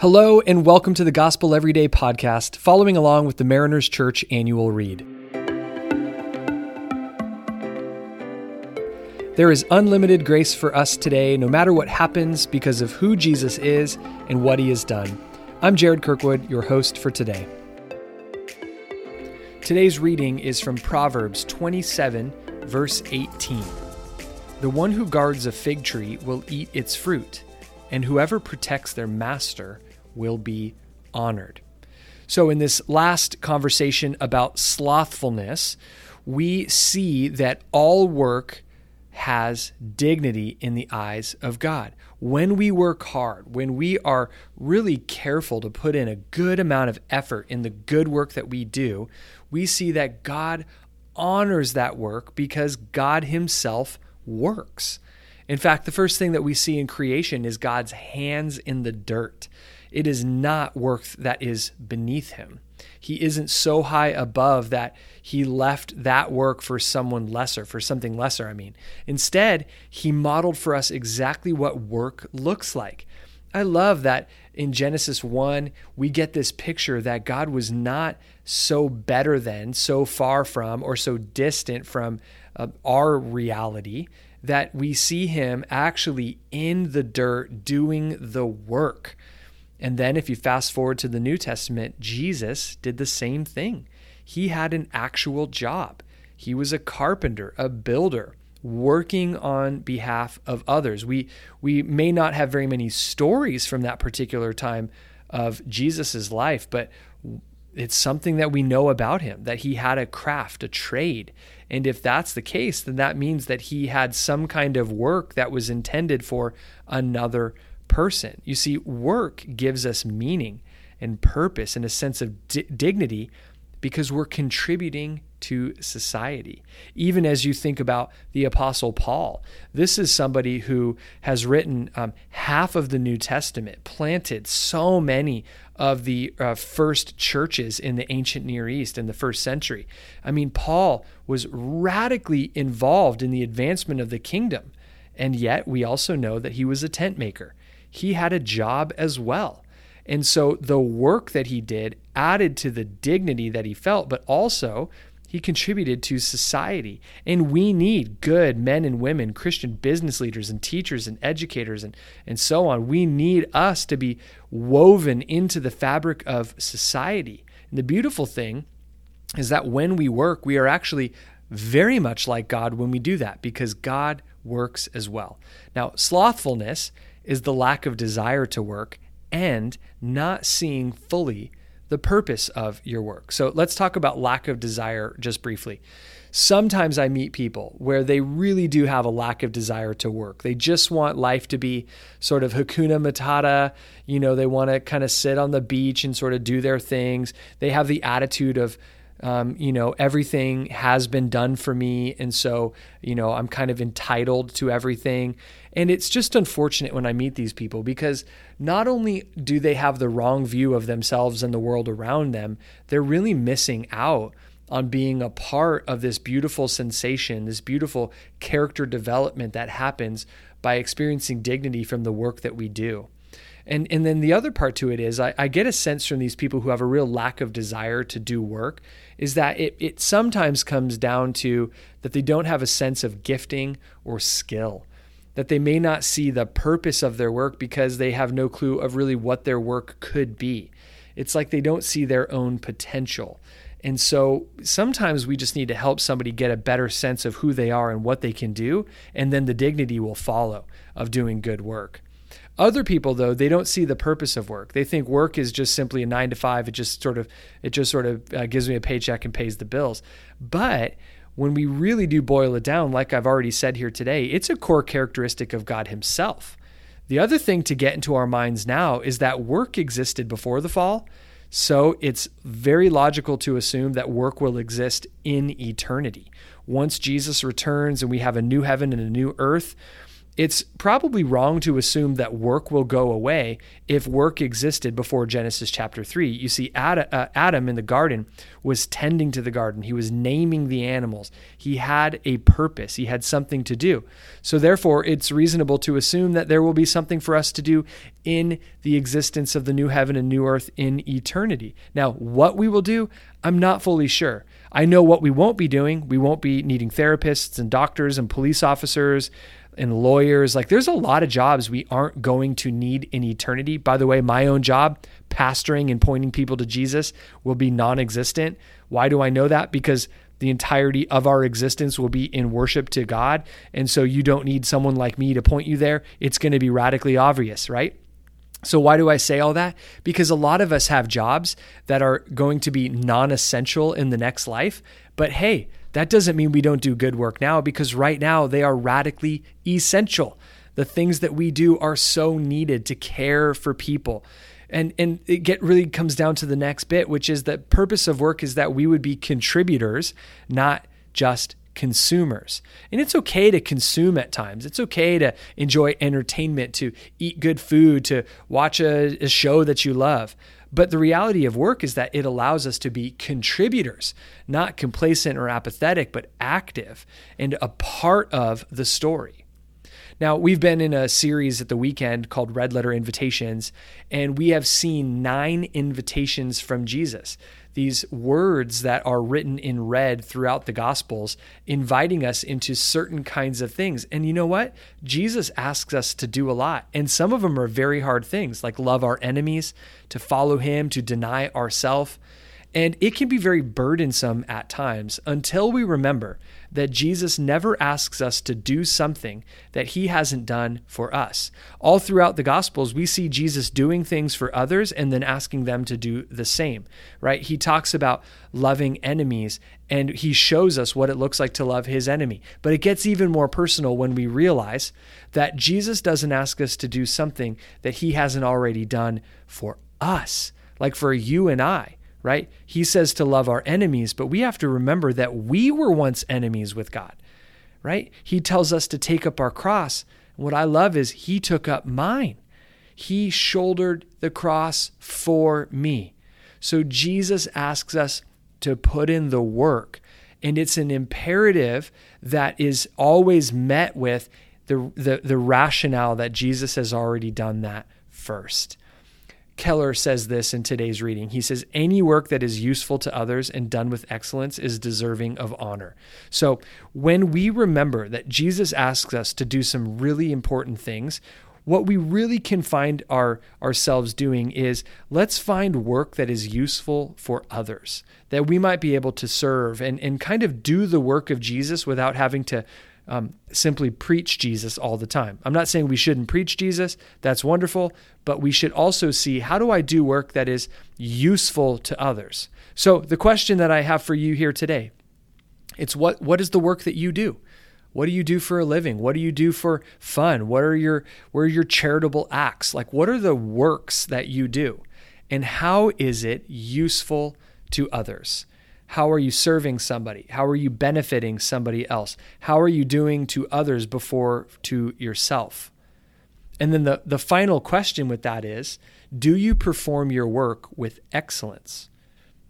Hello, and welcome to the Gospel Everyday podcast, following along with the Mariners Church annual read. There is unlimited grace for us today, no matter what happens, because of who Jesus is and what he has done. I'm Jared Kirkwood, your host for today. Today's reading is from Proverbs 27, verse 18. The one who guards a fig tree will eat its fruit, and whoever protects their master will be honored. So, in this last conversation about slothfulness, we see that all work has dignity in the eyes of God. When we work hard, when we are really careful to put in a good amount of effort in the good work that we do, we see that God honors that work because God Himself works. In fact, the first thing that we see in creation is God's hands in the dirt. It is not work that is beneath him. He isn't so high above that he left that work for someone lesser, for something lesser, I mean. Instead, he modeled for us exactly what work looks like. I love that in Genesis 1, we get this picture that God was not so better than, so far from, or so distant from uh, our reality that we see him actually in the dirt doing the work. And then, if you fast forward to the New Testament, Jesus did the same thing. He had an actual job. He was a carpenter, a builder, working on behalf of others. We, we may not have very many stories from that particular time of Jesus's life, but it's something that we know about him that he had a craft, a trade. And if that's the case, then that means that he had some kind of work that was intended for another person. You see, work gives us meaning and purpose and a sense of di- dignity because we're contributing to society. Even as you think about the Apostle Paul, this is somebody who has written um, half of the New Testament, planted so many of the uh, first churches in the ancient Near East in the first century. I mean, Paul was radically involved in the advancement of the kingdom. And yet, we also know that he was a tent maker he had a job as well. And so the work that he did added to the dignity that he felt, but also he contributed to society. And we need good men and women, Christian business leaders and teachers and educators and, and so on. We need us to be woven into the fabric of society. And the beautiful thing is that when we work, we are actually very much like God when we do that because God works as well. Now, slothfulness is the lack of desire to work and not seeing fully the purpose of your work. So let's talk about lack of desire just briefly. Sometimes I meet people where they really do have a lack of desire to work. They just want life to be sort of hakuna matata. You know, they want to kind of sit on the beach and sort of do their things. They have the attitude of, um, you know, everything has been done for me. And so, you know, I'm kind of entitled to everything. And it's just unfortunate when I meet these people because not only do they have the wrong view of themselves and the world around them, they're really missing out on being a part of this beautiful sensation, this beautiful character development that happens by experiencing dignity from the work that we do. And and then the other part to it is I, I, get a sense from these people who have a real lack of desire to do work is that it, it sometimes comes down to that they don't have a sense of gifting or skill. That they may not see the purpose of their work because they have no clue of really what their work could be. It's like they don't see their own potential. And so sometimes we just need to help somebody get a better sense of who they are and what they can do, and then the dignity will follow of doing good work. Other people, though, they don't see the purpose of work. They think work is just simply a nine to five. It just sort of, it just sort of uh, gives me a paycheck and pays the bills. But when we really do boil it down, like I've already said here today, it's a core characteristic of God Himself. The other thing to get into our minds now is that work existed before the fall. So it's very logical to assume that work will exist in eternity. Once Jesus returns and we have a new heaven and a new earth, it's probably wrong to assume that work will go away if work existed before Genesis chapter 3. You see, uh, Adam in the garden was tending to the garden, he was naming the animals, he had a purpose, he had something to do. So, therefore, it's reasonable to assume that there will be something for us to do in the existence of the new heaven and new earth in eternity. Now, what we will do, I'm not fully sure. I know what we won't be doing. We won't be needing therapists and doctors and police officers and lawyers. Like there's a lot of jobs we aren't going to need in eternity. By the way, my own job, pastoring and pointing people to Jesus, will be non existent. Why do I know that? Because the entirety of our existence will be in worship to God. And so you don't need someone like me to point you there. It's going to be radically obvious, right? So, why do I say all that? Because a lot of us have jobs that are going to be non essential in the next life. But hey, that doesn't mean we don't do good work now because right now they are radically essential. The things that we do are so needed to care for people. And, and it get really comes down to the next bit, which is the purpose of work is that we would be contributors, not just consumers. And it's okay to consume at times. It's okay to enjoy entertainment, to eat good food, to watch a, a show that you love. But the reality of work is that it allows us to be contributors, not complacent or apathetic, but active and a part of the story. Now, we've been in a series at the weekend called Red Letter Invitations, and we have seen nine invitations from Jesus these words that are written in red throughout the Gospels, inviting us into certain kinds of things. And you know what? Jesus asks us to do a lot. And some of them are very hard things, like love our enemies, to follow him, to deny ourselves. And it can be very burdensome at times until we remember that Jesus never asks us to do something that he hasn't done for us. All throughout the Gospels, we see Jesus doing things for others and then asking them to do the same, right? He talks about loving enemies and he shows us what it looks like to love his enemy. But it gets even more personal when we realize that Jesus doesn't ask us to do something that he hasn't already done for us, like for you and I right? He says to love our enemies, but we have to remember that we were once enemies with God, right? He tells us to take up our cross. what I love is he took up mine. He shouldered the cross for me. So Jesus asks us to put in the work. And it's an imperative that is always met with the, the, the rationale that Jesus has already done that first. Keller says this in today's reading. He says, Any work that is useful to others and done with excellence is deserving of honor. So, when we remember that Jesus asks us to do some really important things, what we really can find our, ourselves doing is let's find work that is useful for others, that we might be able to serve and, and kind of do the work of Jesus without having to um, simply preach Jesus all the time. I'm not saying we shouldn't preach Jesus, that's wonderful, but we should also see how do I do work that is useful to others? So, the question that I have for you here today it's what, what is the work that you do? What do you do for a living? What do you do for fun? What are your what are your charitable acts? Like what are the works that you do? And how is it useful to others? How are you serving somebody? How are you benefiting somebody else? How are you doing to others before to yourself? And then the, the final question with that is do you perform your work with excellence?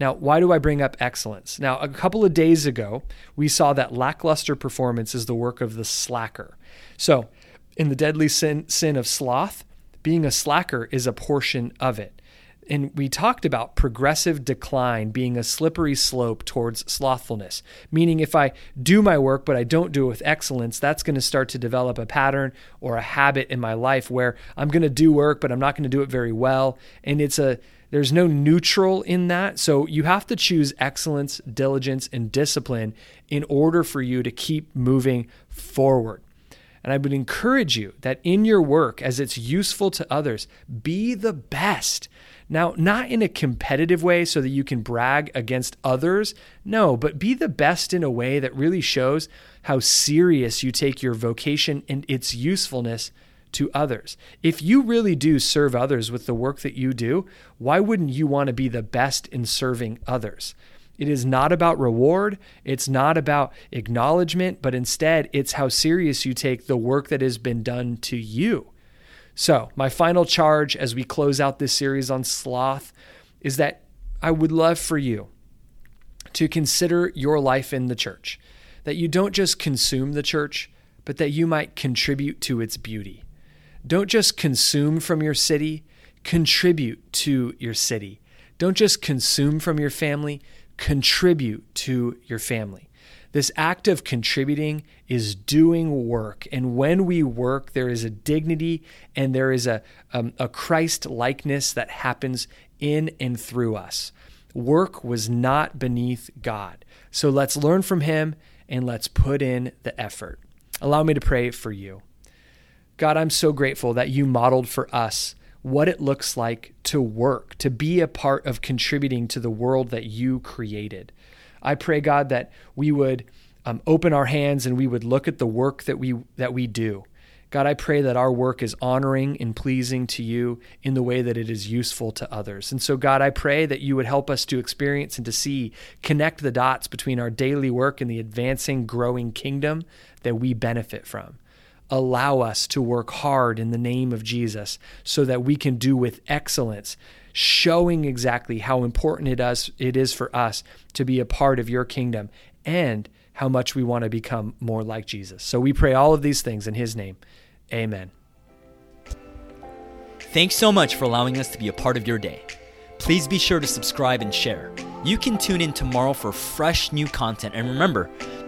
Now, why do I bring up excellence? Now, a couple of days ago, we saw that lackluster performance is the work of the slacker. So, in the deadly sin, sin of sloth, being a slacker is a portion of it and we talked about progressive decline being a slippery slope towards slothfulness. Meaning, if I do my work but I don't do it with excellence, that's going to start to develop a pattern or a habit in my life where I'm going to do work but I'm not going to do it very well. And it's a there's no neutral in that. So you have to choose excellence, diligence, and discipline in order for you to keep moving forward. And I would encourage you that in your work, as it's useful to others, be the best. Now, not in a competitive way so that you can brag against others, no, but be the best in a way that really shows how serious you take your vocation and its usefulness to others. If you really do serve others with the work that you do, why wouldn't you want to be the best in serving others? It is not about reward. It's not about acknowledgement, but instead, it's how serious you take the work that has been done to you. So, my final charge as we close out this series on sloth is that I would love for you to consider your life in the church, that you don't just consume the church, but that you might contribute to its beauty. Don't just consume from your city, contribute to your city. Don't just consume from your family, contribute to your family. This act of contributing is doing work. And when we work, there is a dignity and there is a, um, a Christ likeness that happens in and through us. Work was not beneath God. So let's learn from him and let's put in the effort. Allow me to pray for you. God, I'm so grateful that you modeled for us what it looks like to work, to be a part of contributing to the world that you created. I pray, God, that we would um, open our hands and we would look at the work that we that we do. God, I pray that our work is honoring and pleasing to you in the way that it is useful to others. And so, God, I pray that you would help us to experience and to see, connect the dots between our daily work and the advancing, growing kingdom that we benefit from. Allow us to work hard in the name of Jesus so that we can do with excellence showing exactly how important it is, it is for us to be a part of your kingdom and how much we want to become more like Jesus. So we pray all of these things in his name. Amen. Thanks so much for allowing us to be a part of your day. Please be sure to subscribe and share. You can tune in tomorrow for fresh new content. And remember,